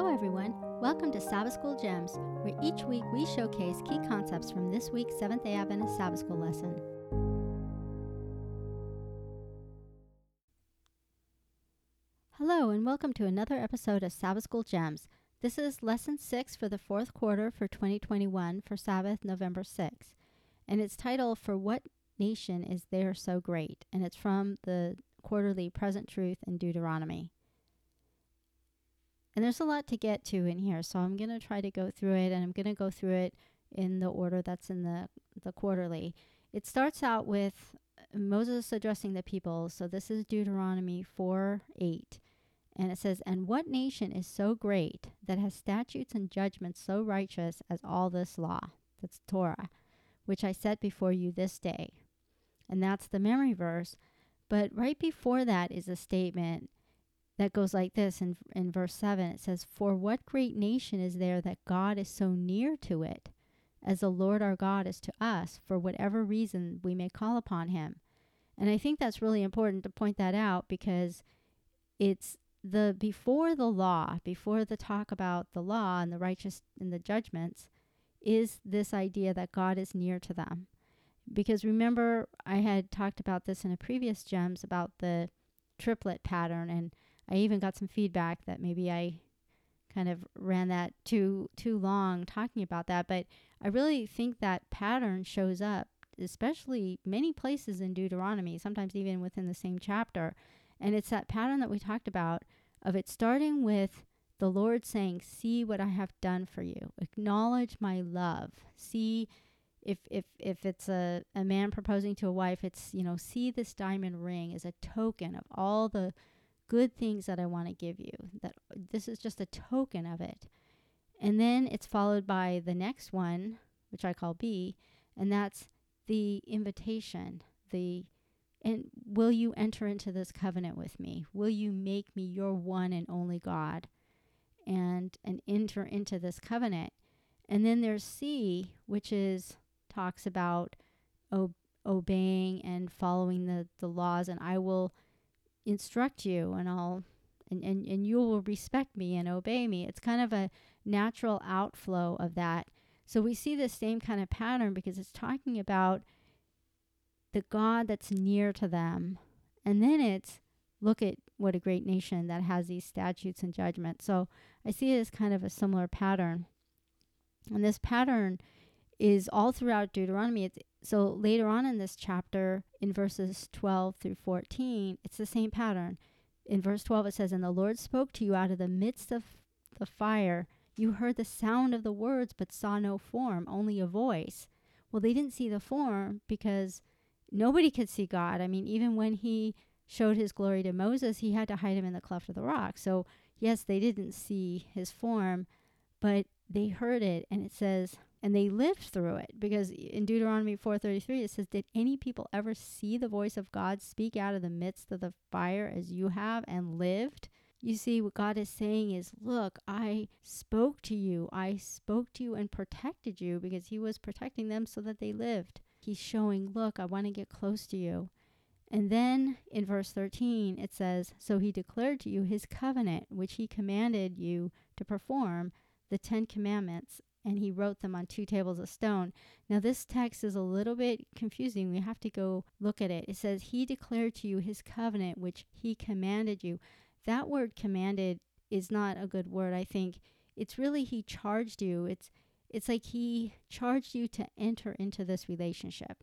Hello, everyone. Welcome to Sabbath School Gems, where each week we showcase key concepts from this week's Seventh day Adventist Sabbath School lesson. Hello, and welcome to another episode of Sabbath School Gems. This is lesson six for the fourth quarter for 2021 for Sabbath, November 6th. And it's titled, For What Nation Is There So Great? And it's from the quarterly Present Truth in Deuteronomy. And there's a lot to get to in here, so I'm going to try to go through it, and I'm going to go through it in the order that's in the, the quarterly. It starts out with uh, Moses addressing the people. So this is Deuteronomy 4 8. And it says, And what nation is so great that has statutes and judgments so righteous as all this law? That's Torah, which I set before you this day. And that's the memory verse. But right before that is a statement that goes like this in, in verse 7 it says, For what great nation is there that God is so near to it, as the Lord our God is to us, for whatever reason we may call upon him? And I think that's really important to point that out because it's the before the law, before the talk about the law and the righteous and the judgments, is this idea that God is near to them. Because remember, I had talked about this in a previous gems about the triplet pattern and I even got some feedback that maybe I kind of ran that too too long talking about that, but I really think that pattern shows up especially many places in Deuteronomy, sometimes even within the same chapter. And it's that pattern that we talked about of it starting with the Lord saying, "See what I have done for you. Acknowledge my love. See if if if it's a, a man proposing to a wife, it's, you know, see this diamond ring as a token of all the good things that I want to give you. That this is just a token of it. And then it's followed by the next one, which I call B, and that's the invitation. The and will you enter into this covenant with me? Will you make me your one and only God? And and enter into this covenant. And then there's C, which is talks about ob- obeying and following the, the laws, and I will instruct you and I'll and, and, and you will respect me and obey me. It's kind of a natural outflow of that. So we see the same kind of pattern because it's talking about the God that's near to them. And then it's look at what a great nation that has these statutes and judgments. So I see it as kind of a similar pattern. And this pattern is all throughout Deuteronomy. It's, so later on in this chapter, in verses 12 through 14, it's the same pattern. In verse 12, it says, And the Lord spoke to you out of the midst of the fire. You heard the sound of the words, but saw no form, only a voice. Well, they didn't see the form because nobody could see God. I mean, even when he showed his glory to Moses, he had to hide him in the cleft of the rock. So, yes, they didn't see his form, but they heard it. And it says, and they lived through it because in Deuteronomy 4:33 it says did any people ever see the voice of God speak out of the midst of the fire as you have and lived? You see what God is saying is look I spoke to you. I spoke to you and protected you because he was protecting them so that they lived. He's showing look I want to get close to you. And then in verse 13 it says so he declared to you his covenant which he commanded you to perform the 10 commandments and he wrote them on two tables of stone. Now, this text is a little bit confusing. We have to go look at it. It says, He declared to you his covenant, which he commanded you. That word commanded is not a good word, I think. It's really he charged you. It's it's like he charged you to enter into this relationship.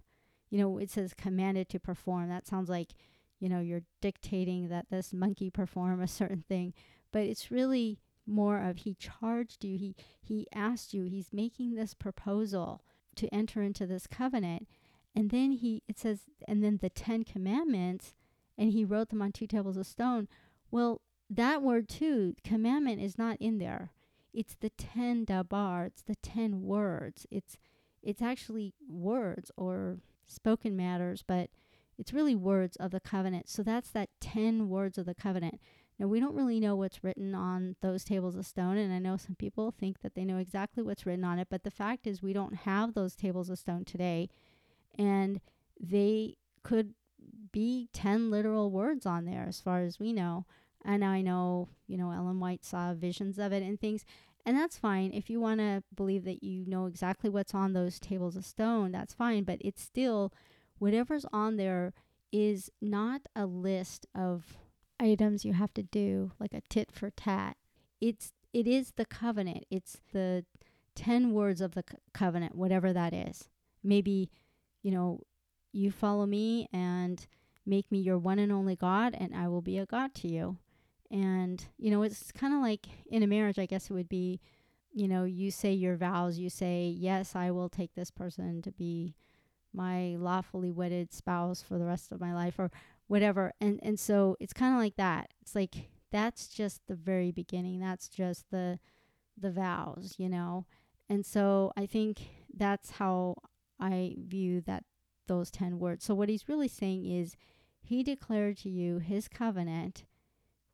You know, it says commanded to perform. That sounds like, you know, you're dictating that this monkey perform a certain thing. But it's really more of he charged you, he he asked you, he's making this proposal to enter into this covenant. And then he it says and then the 10 commandments and he wrote them on two tables of stone. Well, that word too, commandment is not in there. It's the 10 dabar, it's the 10 words. It's it's actually words or spoken matters, but it's really words of the covenant. So that's that 10 words of the covenant. Now, we don't really know what's written on those tables of stone, and I know some people think that they know exactly what's written on it, but the fact is, we don't have those tables of stone today, and they could be 10 literal words on there as far as we know. And I know, you know, Ellen White saw visions of it and things. And that's fine. If you want to believe that you know exactly what's on those tables of stone, that's fine. But it's still, whatever's on there is not a list of items you have to do, like a tit for tat. It's it is the covenant. It's the 10 words of the co- covenant, whatever that is. Maybe, you know, you follow me and make me your one and only God, and I will be a God to you. And, you know, it's kind of like in a marriage, I guess it would be, you know, you say your vows, you say, yes, I will take this person to be my lawfully wedded spouse for the rest of my life or whatever. And, and so it's kind of like that. It's like, that's just the very beginning. That's just the, the vows, you know? And so I think that's how I view that, those 10 words. So what he's really saying is, he declared to you his covenant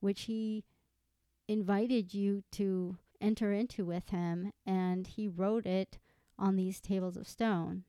which he invited you to enter into with him, and he wrote it on these tables of stone.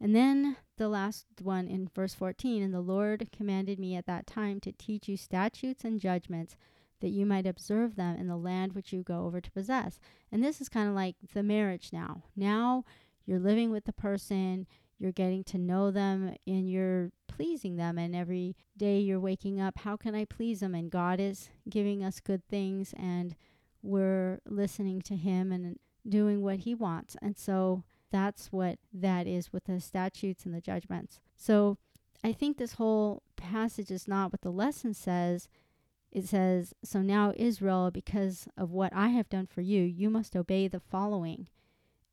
And then the last one in verse 14 And the Lord commanded me at that time to teach you statutes and judgments that you might observe them in the land which you go over to possess. And this is kind of like the marriage now. Now you're living with the person, you're getting to know them and you're pleasing them and every day you're waking up how can i please them and god is giving us good things and we're listening to him and doing what he wants and so that's what that is with the statutes and the judgments so i think this whole passage is not what the lesson says it says so now israel because of what i have done for you you must obey the following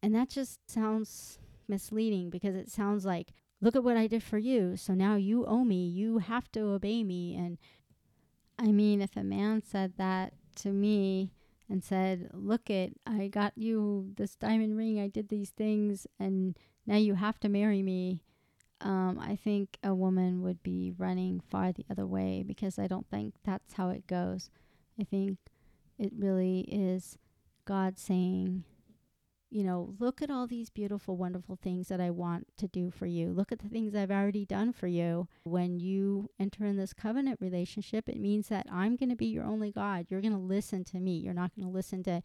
and that just sounds misleading because it sounds like, look at what I did for you. So now you owe me. You have to obey me. And I mean, if a man said that to me and said, look it, I got you this diamond ring. I did these things and now you have to marry me. Um, I think a woman would be running far the other way because I don't think that's how it goes. I think it really is God saying, you know, look at all these beautiful, wonderful things that I want to do for you. Look at the things I've already done for you. When you enter in this covenant relationship, it means that I'm going to be your only God. You're going to listen to me. You're not going to listen to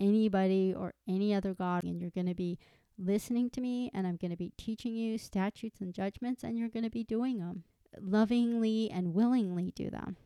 anybody or any other God. And you're going to be listening to me, and I'm going to be teaching you statutes and judgments, and you're going to be doing them lovingly and willingly do them.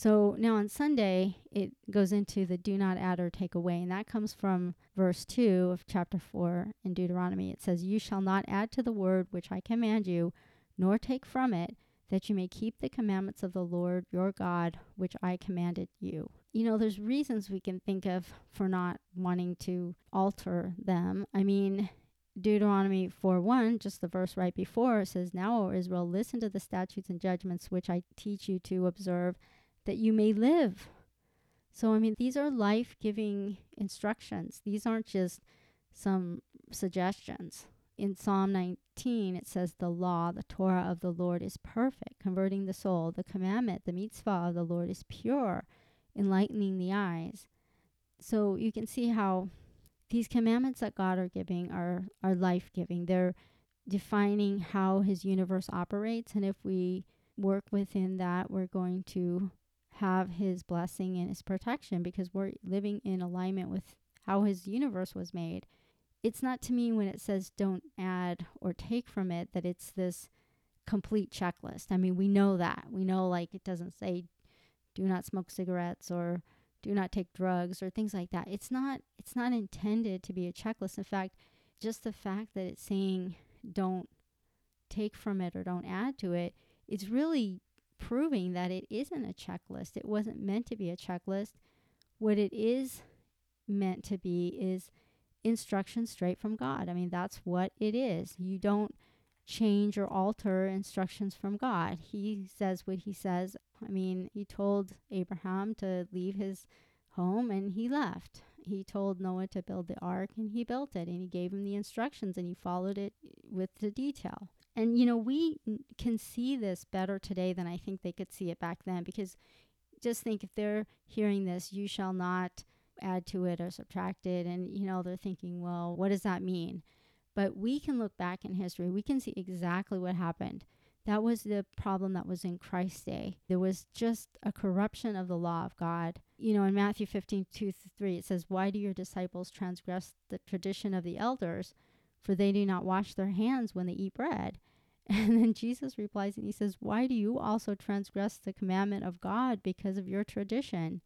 So now on Sunday, it goes into the do not add or take away, and that comes from verse 2 of chapter 4 in Deuteronomy. It says, You shall not add to the word which I command you, nor take from it, that you may keep the commandments of the Lord your God, which I commanded you. You know, there's reasons we can think of for not wanting to alter them. I mean, Deuteronomy 4 1, just the verse right before, says, Now, O Israel, listen to the statutes and judgments which I teach you to observe that you may live. So, I mean, these are life giving instructions. These aren't just some suggestions. In Psalm 19, it says, The law, the Torah of the Lord is perfect, converting the soul. The commandment, the mitzvah of the Lord is pure, enlightening the eyes. So, you can see how these commandments that God are giving are, are life giving. They're defining how his universe operates. And if we work within that, we're going to have his blessing and his protection because we're living in alignment with how his universe was made. It's not to me when it says don't add or take from it that it's this complete checklist. I mean, we know that. We know like it doesn't say do not smoke cigarettes or do not take drugs or things like that. It's not it's not intended to be a checklist. In fact, just the fact that it's saying don't take from it or don't add to it, it's really proving that it isn't a checklist. It wasn't meant to be a checklist. What it is meant to be is instruction straight from God. I mean, that's what it is. You don't change or alter instructions from God. He says what he says. I mean, he told Abraham to leave his home and he left. He told Noah to build the ark and he built it and he gave him the instructions and he followed it with the detail. And, you know, we can see this better today than I think they could see it back then because just think if they're hearing this, you shall not add to it or subtract it. And, you know, they're thinking, well, what does that mean? But we can look back in history, we can see exactly what happened. That was the problem that was in Christ's day. There was just a corruption of the law of God. You know, in Matthew 15, 2 3, it says, Why do your disciples transgress the tradition of the elders? For they do not wash their hands when they eat bread. And then Jesus replies and he says, Why do you also transgress the commandment of God because of your tradition?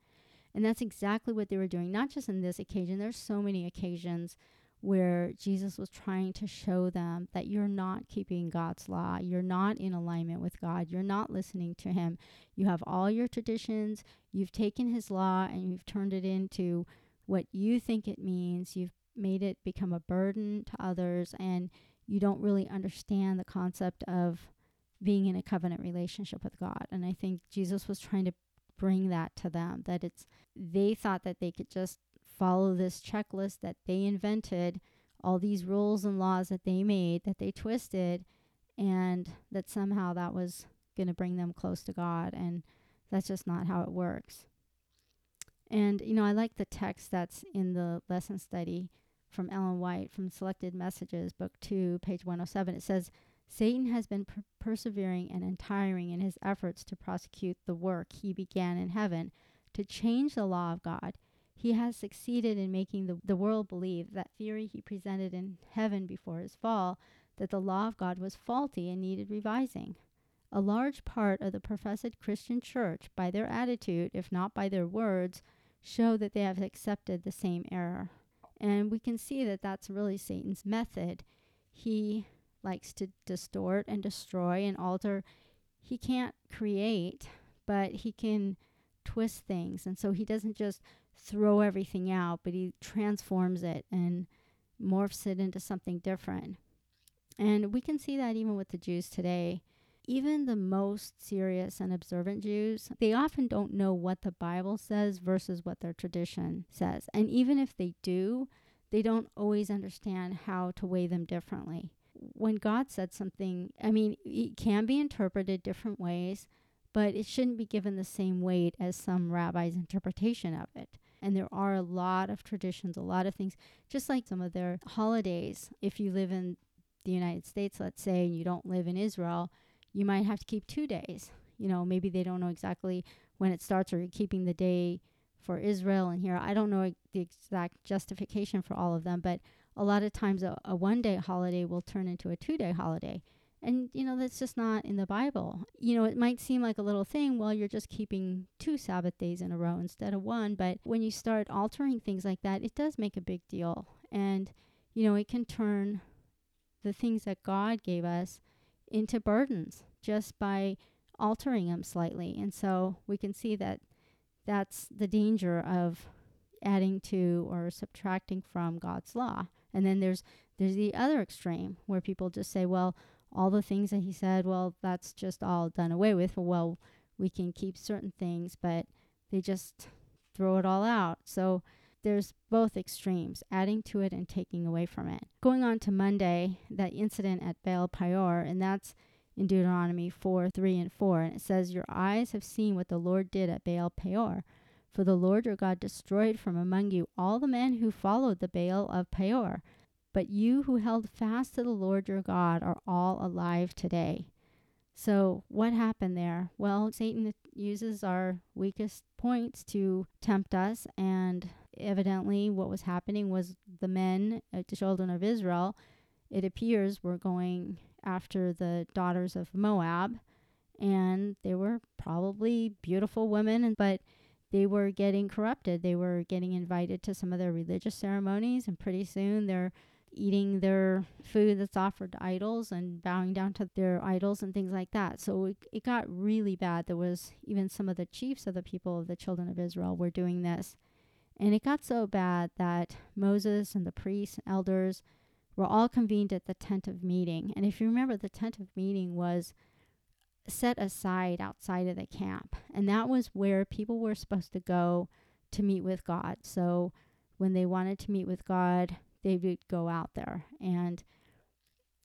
And that's exactly what they were doing, not just in this occasion. There's so many occasions where Jesus was trying to show them that you're not keeping God's law. You're not in alignment with God. You're not listening to Him. You have all your traditions. You've taken His law and you've turned it into what you think it means. You've made it become a burden to others. And you don't really understand the concept of being in a covenant relationship with God. And I think Jesus was trying to bring that to them that it's they thought that they could just follow this checklist that they invented, all these rules and laws that they made that they twisted and that somehow that was going to bring them close to God and that's just not how it works. And you know, I like the text that's in the lesson study from Ellen White from Selected Messages, Book 2, page 107. It says, Satan has been per- persevering and untiring in his efforts to prosecute the work he began in heaven to change the law of God. He has succeeded in making the, the world believe that theory he presented in heaven before his fall, that the law of God was faulty and needed revising. A large part of the professed Christian church, by their attitude, if not by their words, show that they have accepted the same error. And we can see that that's really Satan's method. He likes to distort and destroy and alter. He can't create, but he can twist things. And so he doesn't just throw everything out, but he transforms it and morphs it into something different. And we can see that even with the Jews today even the most serious and observant Jews, they often don't know what the Bible says versus what their tradition says. And even if they do, they don't always understand how to weigh them differently. When God said something, I mean, it can be interpreted different ways, but it shouldn't be given the same weight as some rabbi's interpretation of it. And there are a lot of traditions, a lot of things, just like some of their holidays. If you live in the United States, let's say, and you don't live in Israel, you might have to keep two days. You know, maybe they don't know exactly when it starts or you're keeping the day for Israel and here. I don't know the exact justification for all of them, but a lot of times a, a one day holiday will turn into a two day holiday. And, you know, that's just not in the Bible. You know, it might seem like a little thing, well, you're just keeping two Sabbath days in a row instead of one. But when you start altering things like that, it does make a big deal. And, you know, it can turn the things that God gave us into burdens just by altering them slightly. And so we can see that that's the danger of adding to or subtracting from God's law. And then there's there's the other extreme where people just say, well, all the things that he said, well, that's just all done away with. Well, we can keep certain things, but they just throw it all out. So there's both extremes, adding to it and taking away from it. Going on to Monday, that incident at Baal Peor, and that's in Deuteronomy 4 3 and 4. And it says, Your eyes have seen what the Lord did at Baal Peor. For the Lord your God destroyed from among you all the men who followed the Baal of Peor. But you who held fast to the Lord your God are all alive today. So, what happened there? Well, Satan uses our weakest points to tempt us and evidently what was happening was the men, uh, the children of Israel, it appears were going after the daughters of Moab, and they were probably beautiful women, but they were getting corrupted. They were getting invited to some of their religious ceremonies, and pretty soon they're eating their food that's offered to idols and bowing down to their idols and things like that. So it, it got really bad. There was even some of the chiefs of the people of the children of Israel were doing this. And it got so bad that Moses and the priests and elders were all convened at the tent of meeting. And if you remember, the tent of meeting was set aside outside of the camp. And that was where people were supposed to go to meet with God. So when they wanted to meet with God, they would go out there. And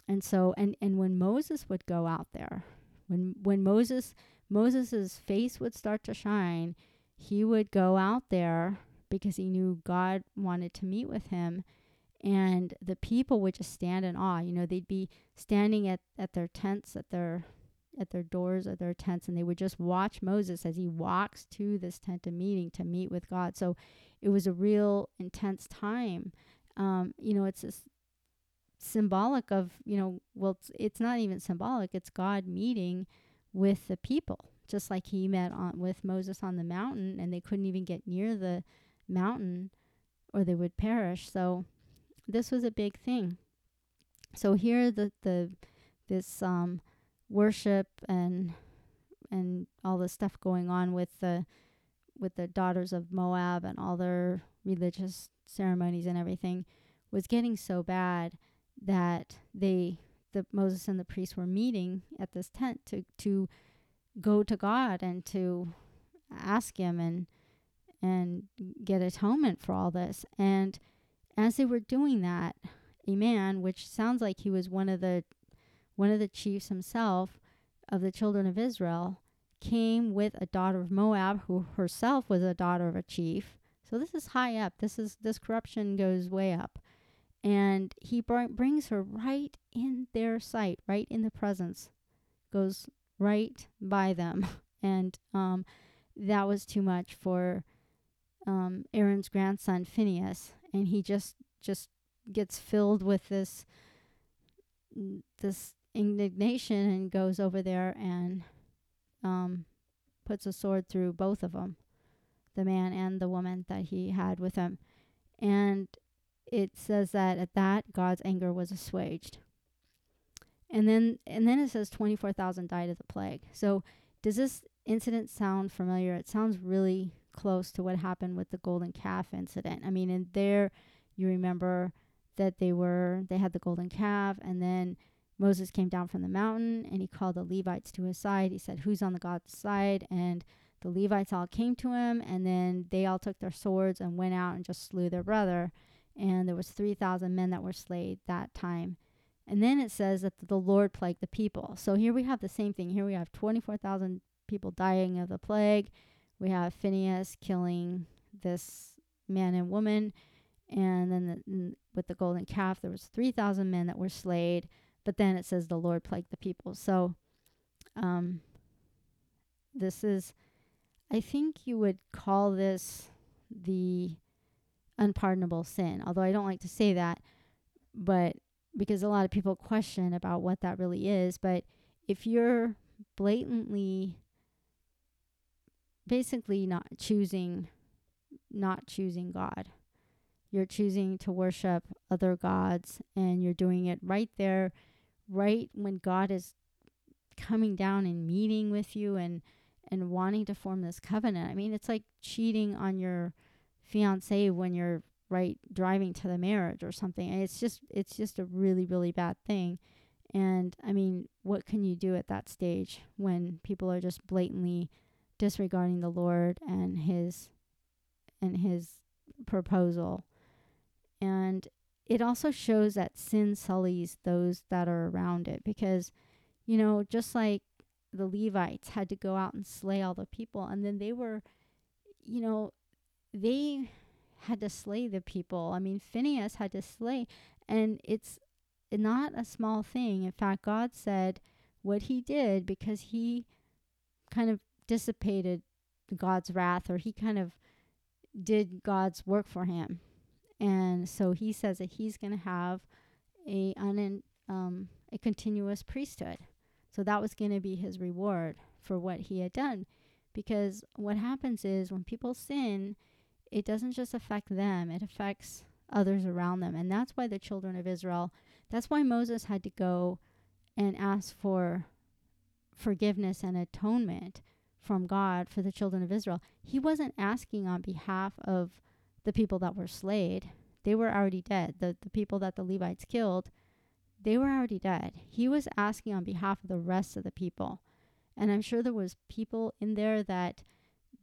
and so and and when Moses would go out there, when when Moses Moses's face would start to shine, he would go out there because he knew God wanted to meet with him. And the people would just stand in awe. You know, they'd be standing at, at their tents, at their at their doors of their tents and they would just watch Moses as he walks to this tent of meeting to meet with God. So it was a real intense time. Um, you know, it's this symbolic of, you know, well, it's, it's not even symbolic, it's God meeting with the people, just like he met on with Moses on the mountain and they couldn't even get near the mountain or they would perish. So this was a big thing. So here the the this um worship and and all the stuff going on with the with the daughters of Moab and all their religious ceremonies and everything was getting so bad that they the Moses and the priests were meeting at this tent to to go to God and to ask him and and get atonement for all this. And as they were doing that, a man, which sounds like he was one of the one of the chiefs himself of the children of Israel, came with a daughter of Moab, who herself was a daughter of a chief. So this is high up. This is this corruption goes way up, and he br- brings her right in their sight, right in the presence, goes right by them, and um, that was too much for um, Aaron's grandson Phineas, and he just just gets filled with this this indignation and goes over there and um, puts a sword through both of them, the man and the woman that he had with him, and it says that at that God's anger was assuaged. And then and then it says 24,000 died of the plague. So does this incident sound familiar? It sounds really close to what happened with the golden calf incident. I mean, in there, you remember that they were they had the golden calf, and then Moses came down from the mountain and he called the Levites to his side. He said, "Who's on the God's side?" And the Levites all came to him, and then they all took their swords and went out and just slew their brother. And there was three thousand men that were slain that time. And then it says that the Lord plagued the people. So here we have the same thing. Here we have twenty four thousand people dying of the plague we have Phineas killing this man and woman, and then the, with the golden calf, there was three thousand men that were slayed. But then it says the Lord plagued the people. So, um, this is, I think you would call this the unpardonable sin. Although I don't like to say that, but because a lot of people question about what that really is. But if you're blatantly basically not choosing not choosing God. You're choosing to worship other gods and you're doing it right there right when God is coming down and meeting with you and and wanting to form this covenant. I mean, it's like cheating on your fiance when you're right driving to the marriage or something. And it's just it's just a really really bad thing. And I mean, what can you do at that stage when people are just blatantly disregarding the Lord and his and his proposal. And it also shows that sin sullies those that are around it because you know, just like the Levites had to go out and slay all the people and then they were you know, they had to slay the people. I mean, Phineas had to slay and it's not a small thing. In fact, God said what he did because he kind of dissipated God's wrath or he kind of did God's work for him. And so he says that he's going to have a un, um, a continuous priesthood. So that was going to be his reward for what he had done. Because what happens is when people sin, it doesn't just affect them, it affects others around them. And that's why the children of Israel, that's why Moses had to go and ask for forgiveness and atonement from God for the children of Israel. He wasn't asking on behalf of the people that were slayed. They were already dead. The the people that the Levites killed, they were already dead. He was asking on behalf of the rest of the people. And I'm sure there was people in there that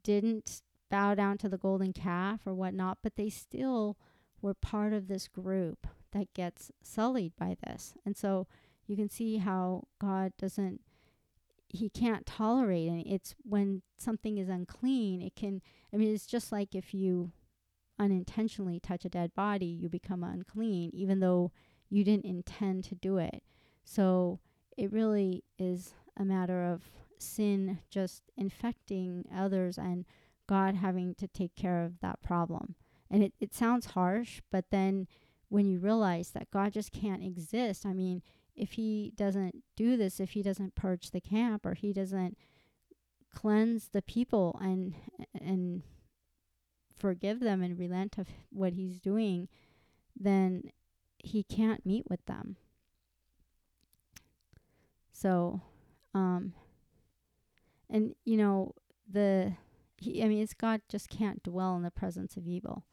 didn't bow down to the golden calf or whatnot, but they still were part of this group that gets sullied by this. And so you can see how God doesn't he can't tolerate and it's when something is unclean it can i mean it's just like if you unintentionally touch a dead body you become unclean even though you didn't intend to do it so it really is a matter of sin just infecting others and God having to take care of that problem. And it, it sounds harsh, but then when you realize that God just can't exist, I mean, if he doesn't do this, if he doesn't purge the camp or he doesn't cleanse the people and and forgive them and relent of what he's doing, then he can't meet with them. So, um, and you know the he, I mean, it's God just can't dwell in the presence of evil.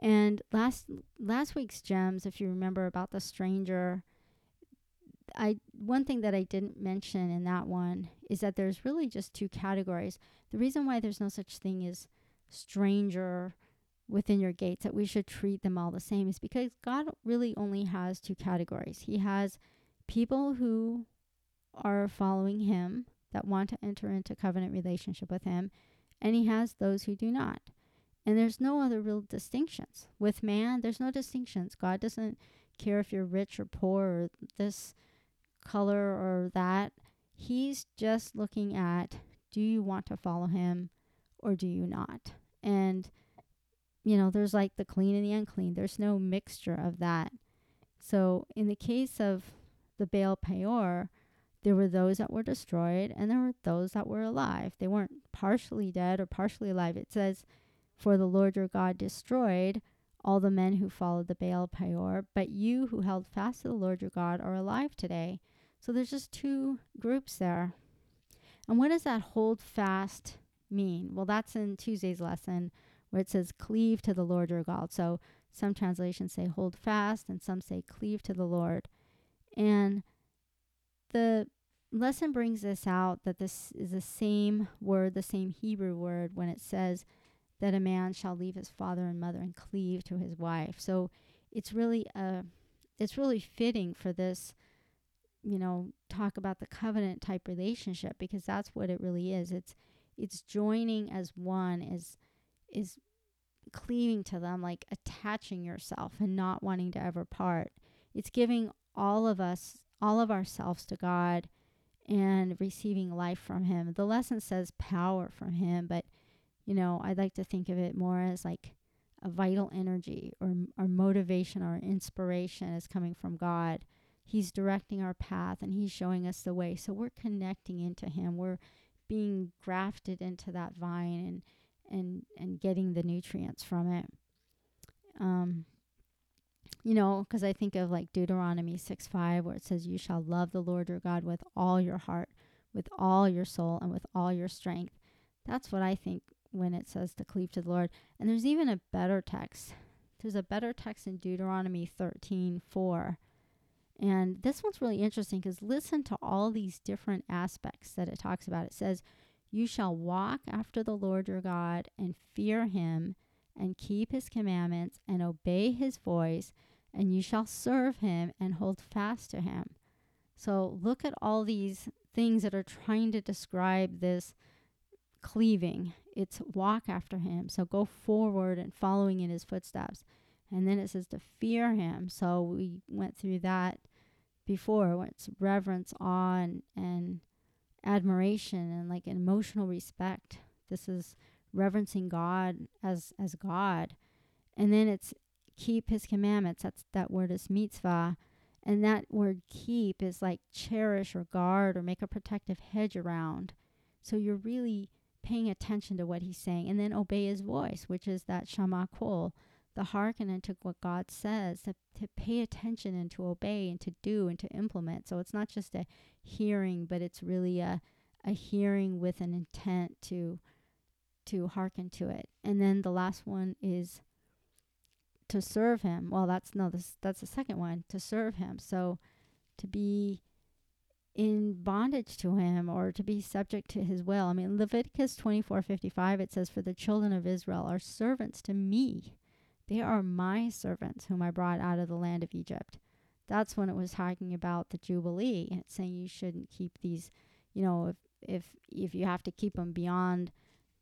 And last last week's gems, if you remember about the stranger, I one thing that I didn't mention in that one is that there's really just two categories. The reason why there's no such thing as stranger within your gates that we should treat them all the same is because God really only has two categories. He has people who are following him that want to enter into covenant relationship with him and he has those who do not. And there's no other real distinctions. With man, there's no distinctions. God doesn't care if you're rich or poor or this color or that. He's just looking at do you want to follow him or do you not? And, you know, there's like the clean and the unclean, there's no mixture of that. So, in the case of the Baal Peor, there were those that were destroyed and there were those that were alive. They weren't partially dead or partially alive. It says, For the Lord your God destroyed all the men who followed the Baal Peor, but you who held fast to the Lord your God are alive today. So there's just two groups there. And what does that hold fast mean? Well, that's in Tuesday's lesson where it says cleave to the Lord your God. So some translations say hold fast and some say cleave to the Lord. And the lesson brings this out that this is the same word, the same Hebrew word when it says that a man shall leave his father and mother and cleave to his wife. So it's really a it's really fitting for this you know, talk about the covenant type relationship because that's what it really is. It's it's joining as one is is cleaving to them like attaching yourself and not wanting to ever part. It's giving all of us all of ourselves to God and receiving life from him. The lesson says power from him, but you know, I'd like to think of it more as like a vital energy or or motivation or inspiration is coming from God He's directing our path and He's showing us the way. So we're connecting into Him. We're being grafted into that vine and and and getting the nutrients from it. Um, you know, because I think of like Deuteronomy 6 5, where it says, You shall love the Lord your God with all your heart, with all your soul, and with all your strength. That's what I think when it says to cleave to the Lord. And there's even a better text. There's a better text in Deuteronomy 13 4 and this one's really interesting because listen to all these different aspects that it talks about. It says, You shall walk after the Lord your God and fear him and keep his commandments and obey his voice, and you shall serve him and hold fast to him. So look at all these things that are trying to describe this cleaving. It's walk after him. So go forward and following in his footsteps. And then it says to fear him. So we went through that before, where it's reverence, awe, and, and admiration and like an emotional respect. This is reverencing God as as God. And then it's keep his commandments. That's that word is mitzvah. And that word keep is like cherish or guard or make a protective hedge around. So you're really paying attention to what he's saying and then obey his voice, which is that shama kol, the hearken to what God says, to, to pay attention and to obey and to do and to implement. So it's not just a hearing, but it's really a, a hearing with an intent to to hearken to it. And then the last one is to serve him. Well, that's no, this that's the second one, to serve him. So to be in bondage to him or to be subject to his will. I mean, Leviticus 24:55 it says for the children of Israel are servants to me. They are my servants whom I brought out of the land of Egypt. That's when it was talking about the Jubilee and saying you shouldn't keep these, you know, if, if, if you have to keep them beyond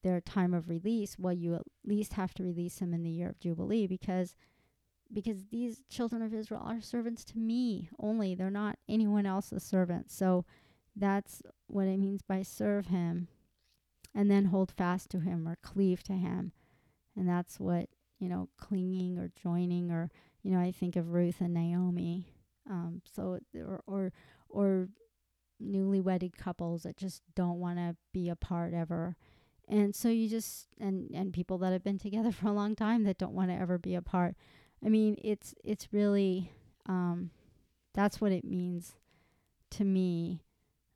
their time of release, well, you at least have to release them in the year of Jubilee because because these children of Israel are servants to me only. They're not anyone else's servants. So That's what it means by serve him and then hold fast to him or cleave to him. And that's what, you know, clinging or joining or, you know, I think of Ruth and Naomi. Um, so, or, or, or newly wedded couples that just don't want to be apart ever. And so you just and and people that have been together for a long time that don't want to ever be apart. I mean, it's it's really um that's what it means to me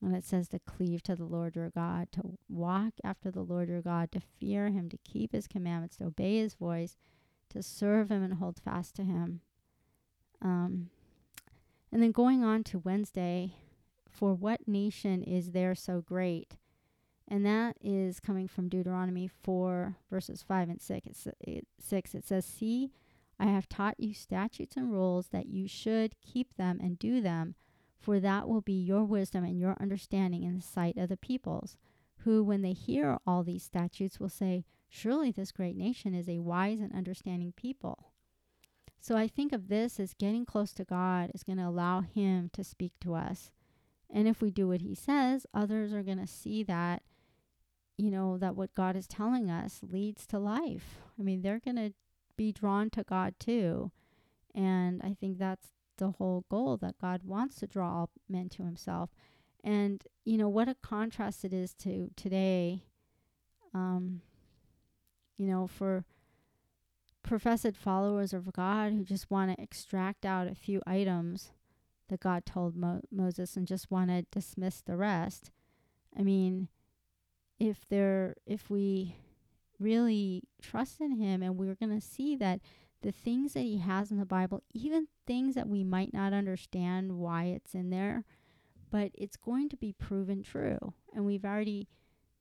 when it says to cleave to the Lord your God, to walk after the Lord your God, to fear him, to keep his commandments, to obey his voice, to serve him and hold fast to him. Um, and then going on to Wednesday, for what nation is there so great? And that is coming from Deuteronomy 4, verses 5 and 6. It's, it, 6. It says, See, I have taught you statutes and rules that you should keep them and do them, for that will be your wisdom and your understanding in the sight of the peoples, who, when they hear all these statutes, will say, Surely this great nation is a wise and understanding people. So I think of this as getting close to God is going to allow Him to speak to us. And if we do what He says, others are going to see that, you know, that what God is telling us leads to life. I mean, they're going to be drawn to God too. And I think that's the whole goal that God wants to draw all men to Himself. And, you know, what a contrast it is to today. Um, you know, for professed followers of God who just want to extract out a few items that God told Mo- Moses and just want to dismiss the rest. I mean, if there, if we really trust in Him and we're going to see that the things that He has in the Bible, even things that we might not understand why it's in there, but it's going to be proven true. And we've already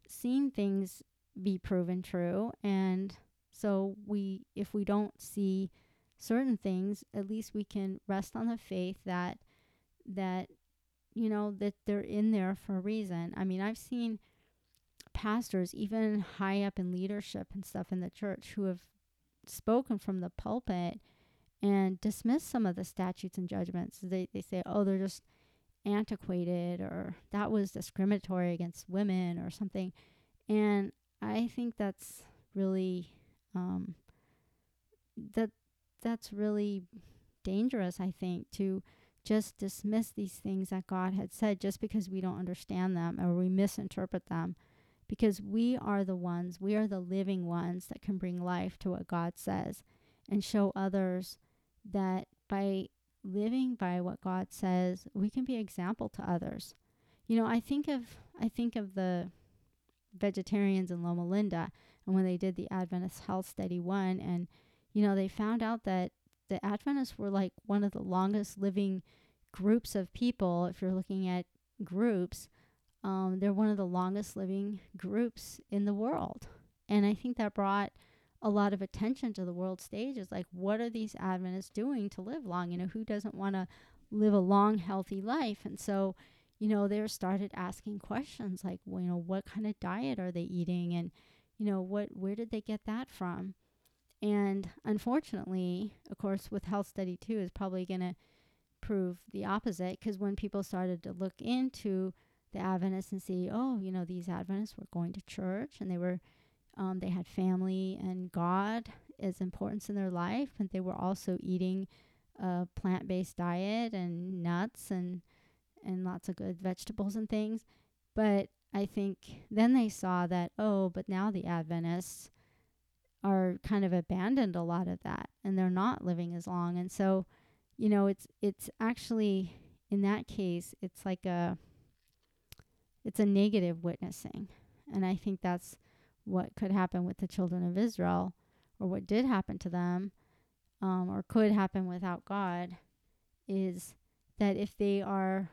seen things be proven true. And so we, if we don't see certain things, at least we can rest on the faith that that you know that they're in there for a reason. I mean, I've seen pastors even high up in leadership and stuff in the church who have spoken from the pulpit and dismissed some of the statutes and judgments. They they say, "Oh, they're just antiquated or that was discriminatory against women or something." And I think that's really um that that's really dangerous, I think, to just dismiss these things that God had said just because we don't understand them or we misinterpret them. Because we are the ones, we are the living ones that can bring life to what God says and show others that by living by what God says, we can be example to others. You know, I think of I think of the vegetarians in Loma Linda and when they did the Adventist Health Study 1 and you know, they found out that the Adventists were like one of the longest living groups of people. If you're looking at groups, um, they're one of the longest living groups in the world. And I think that brought a lot of attention to the world stage. Is like, what are these Adventists doing to live long? You know, who doesn't want to live a long, healthy life? And so, you know, they started asking questions like, well, you know, what kind of diet are they eating? And, you know, what, where did they get that from? And unfortunately, of course, with Health Study 2 is probably going to prove the opposite because when people started to look into the Adventists and see, oh, you know, these Adventists were going to church and they were, um, they had family and God as importance in their life, but they were also eating a plant-based diet and nuts and and lots of good vegetables and things. But I think then they saw that, oh, but now the Adventists are kind of abandoned a lot of that and they're not living as long. And so, you know, it's it's actually in that case, it's like a it's a negative witnessing. And I think that's what could happen with the children of Israel or what did happen to them um, or could happen without God is that if they are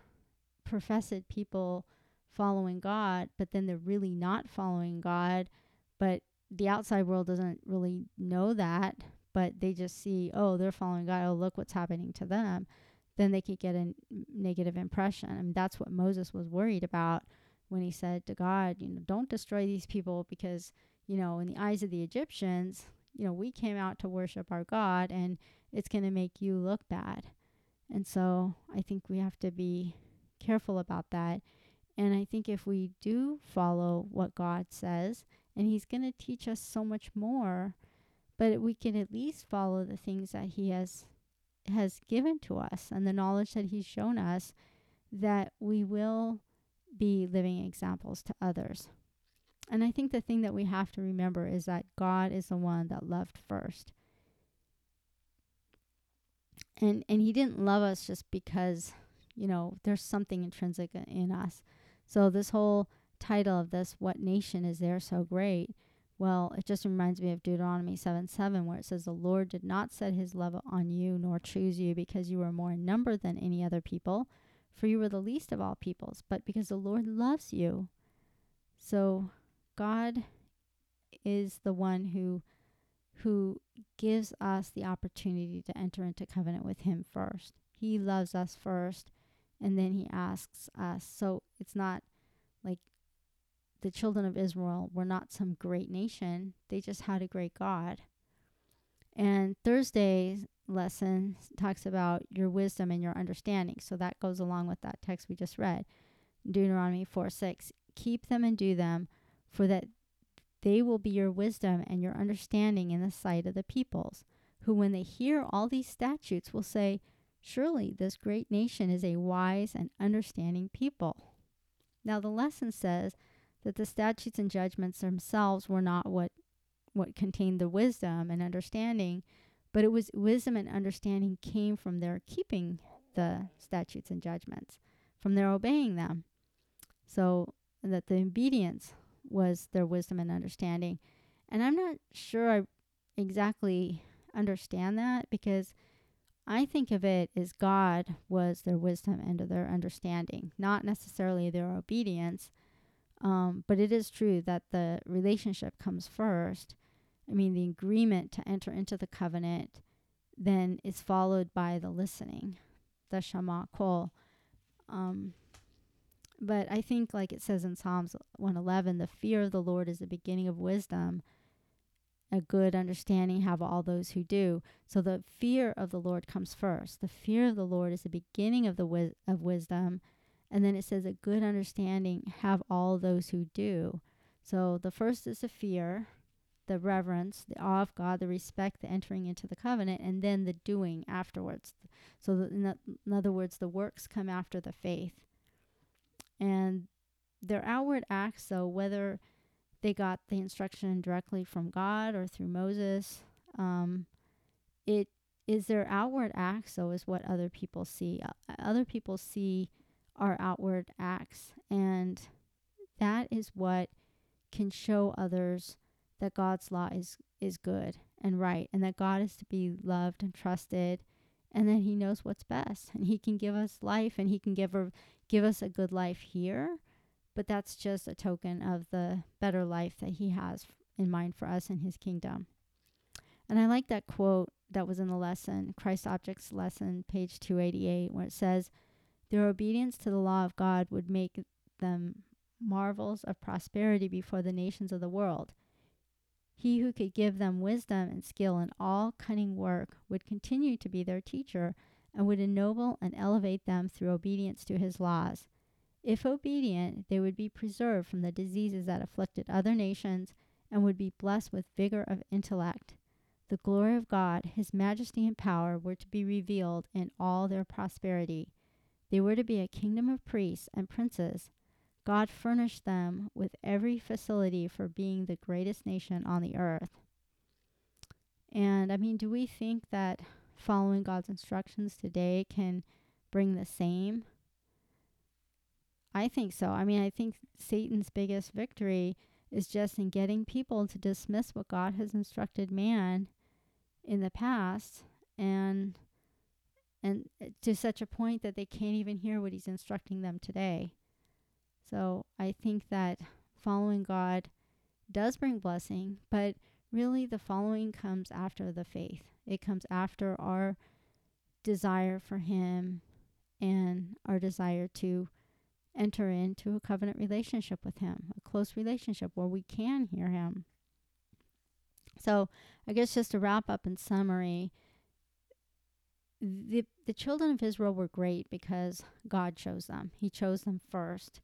professed people following God, but then they're really not following God, but the outside world doesn't really know that, but they just see, oh, they're following God. Oh, look what's happening to them. Then they could get a n- negative impression. I mean, that's what Moses was worried about when he said to God, you know, don't destroy these people because, you know, in the eyes of the Egyptians, you know, we came out to worship our God and it's going to make you look bad. And so I think we have to be careful about that. And I think if we do follow what God says, and He's going to teach us so much more, but we can at least follow the things that He has has given to us and the knowledge that He's shown us, that we will be living examples to others. And I think the thing that we have to remember is that God is the one that loved first. And and he didn't love us just because, you know, there's something intrinsic in us. So this whole title of this what nation is there so great? Well, it just reminds me of Deuteronomy 7 7, where it says, The Lord did not set his love on you, nor choose you, because you were more in number than any other people, for you were the least of all peoples, but because the Lord loves you. So God is the one who who gives us the opportunity to enter into covenant with him first. He loves us first and then he asks us. So it's not like the children of Israel were not some great nation. They just had a great God. And Thursday's lesson talks about your wisdom and your understanding. So that goes along with that text we just read. Deuteronomy 4 6. Keep them and do them, for that they will be your wisdom and your understanding in the sight of the peoples, who, when they hear all these statutes, will say, Surely this great nation is a wise and understanding people. Now, the lesson says that the statutes and judgments themselves were not what, what contained the wisdom and understanding, but it was wisdom and understanding came from their keeping the statutes and judgments, from their obeying them. So that the obedience was their wisdom and understanding. And I'm not sure I exactly understand that because I think of it as God was their wisdom and their understanding, not necessarily their obedience. Um, but it is true that the relationship comes first. I mean, the agreement to enter into the covenant then is followed by the listening, the Shema Kol. Um, but I think, like it says in Psalms 111, the fear of the Lord is the beginning of wisdom. A good understanding have all those who do. So the fear of the Lord comes first. The fear of the Lord is the beginning of the of wisdom, and then it says a good understanding have all those who do. So the first is the fear, the reverence, the awe of God, the respect, the entering into the covenant, and then the doing afterwards. So the, in, the, in other words, the works come after the faith. And their outward acts, so whether they got the instruction directly from God or through Moses, um, it is their outward acts, so is what other people see. Uh, other people see our outward acts, and that is what can show others that God's law is is good and right, and that God is to be loved and trusted, and that He knows what's best, and He can give us life, and He can give give us a good life here, but that's just a token of the better life that He has in mind for us in His kingdom. And I like that quote that was in the lesson, Christ's Object lesson, page 288, where it says, Their obedience to the law of God would make them marvels of prosperity before the nations of the world. He who could give them wisdom and skill in all cunning work would continue to be their teacher and would ennoble and elevate them through obedience to his laws. If obedient, they would be preserved from the diseases that afflicted other nations and would be blessed with vigor of intellect. The glory of God, his majesty and power were to be revealed in all their prosperity. They were to be a kingdom of priests and princes. God furnished them with every facility for being the greatest nation on the earth. And I mean, do we think that following God's instructions today can bring the same? I think so. I mean, I think Satan's biggest victory is just in getting people to dismiss what God has instructed man in the past and and to such a point that they can't even hear what he's instructing them today. So, I think that following God does bring blessing, but really the following comes after the faith. It comes after our desire for Him and our desire to enter into a covenant relationship with Him, a close relationship where we can hear Him. So, I guess just to wrap up in summary, the the children of Israel were great because God chose them. He chose them first.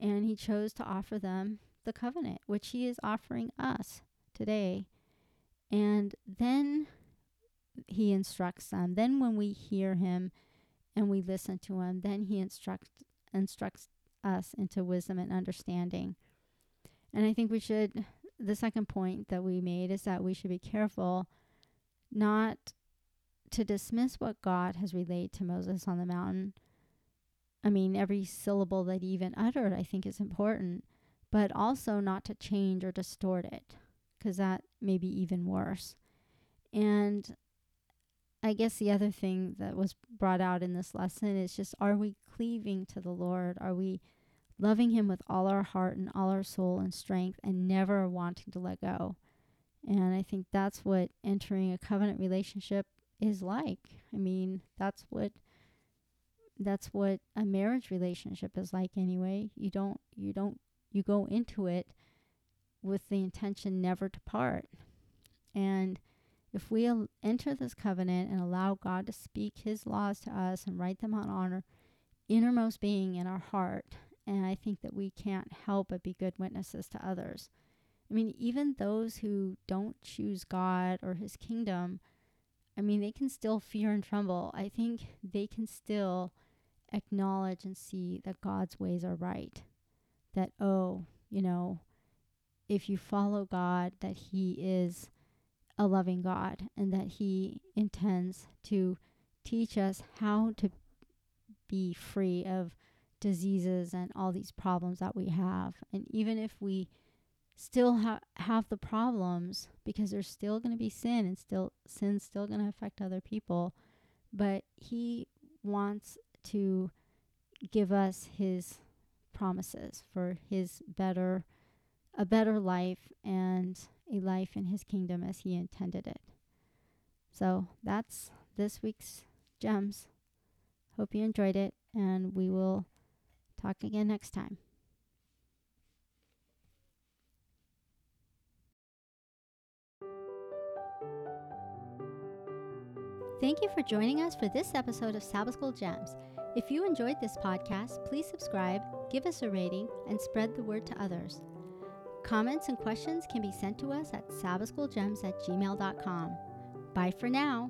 And he chose to offer them the covenant, which he is offering us today. And then he instructs them. Then when we hear him and we listen to him, then he instructs instructs us into wisdom and understanding. And I think we should the second point that we made is that we should be careful not to dismiss what God has relayed to Moses on the mountain. I mean, every syllable that he even uttered, I think, is important, but also not to change or distort it, because that may be even worse. And I guess the other thing that was brought out in this lesson is just are we cleaving to the Lord? Are we loving Him with all our heart and all our soul and strength and never wanting to let go? And I think that's what entering a covenant relationship is like. I mean, that's what that's what a marriage relationship is like anyway. You don't you don't you go into it with the intention never to part. And if we enter this covenant and allow God to speak his laws to us and write them on our innermost being in our heart, and I think that we can't help but be good witnesses to others. I mean, even those who don't choose God or his kingdom, I mean, they can still fear and tremble. I think they can still acknowledge and see that God's ways are right. That, oh, you know, if you follow God, that He is a loving God and that He intends to teach us how to be free of diseases and all these problems that we have. And even if we still ha- have the problems, because there's still going to be sin and still sin's still going to affect other people, but He wants to give us His promises for His better, a better life and a life in His kingdom as He intended it. So that's this week's gems. Hope you enjoyed it, and we will talk again next time. Thank you for joining us for this episode of Sabbath School Gems. If you enjoyed this podcast, please subscribe, give us a rating, and spread the word to others. Comments and questions can be sent to us at sabbathschoolgems at gmail.com. Bye for now.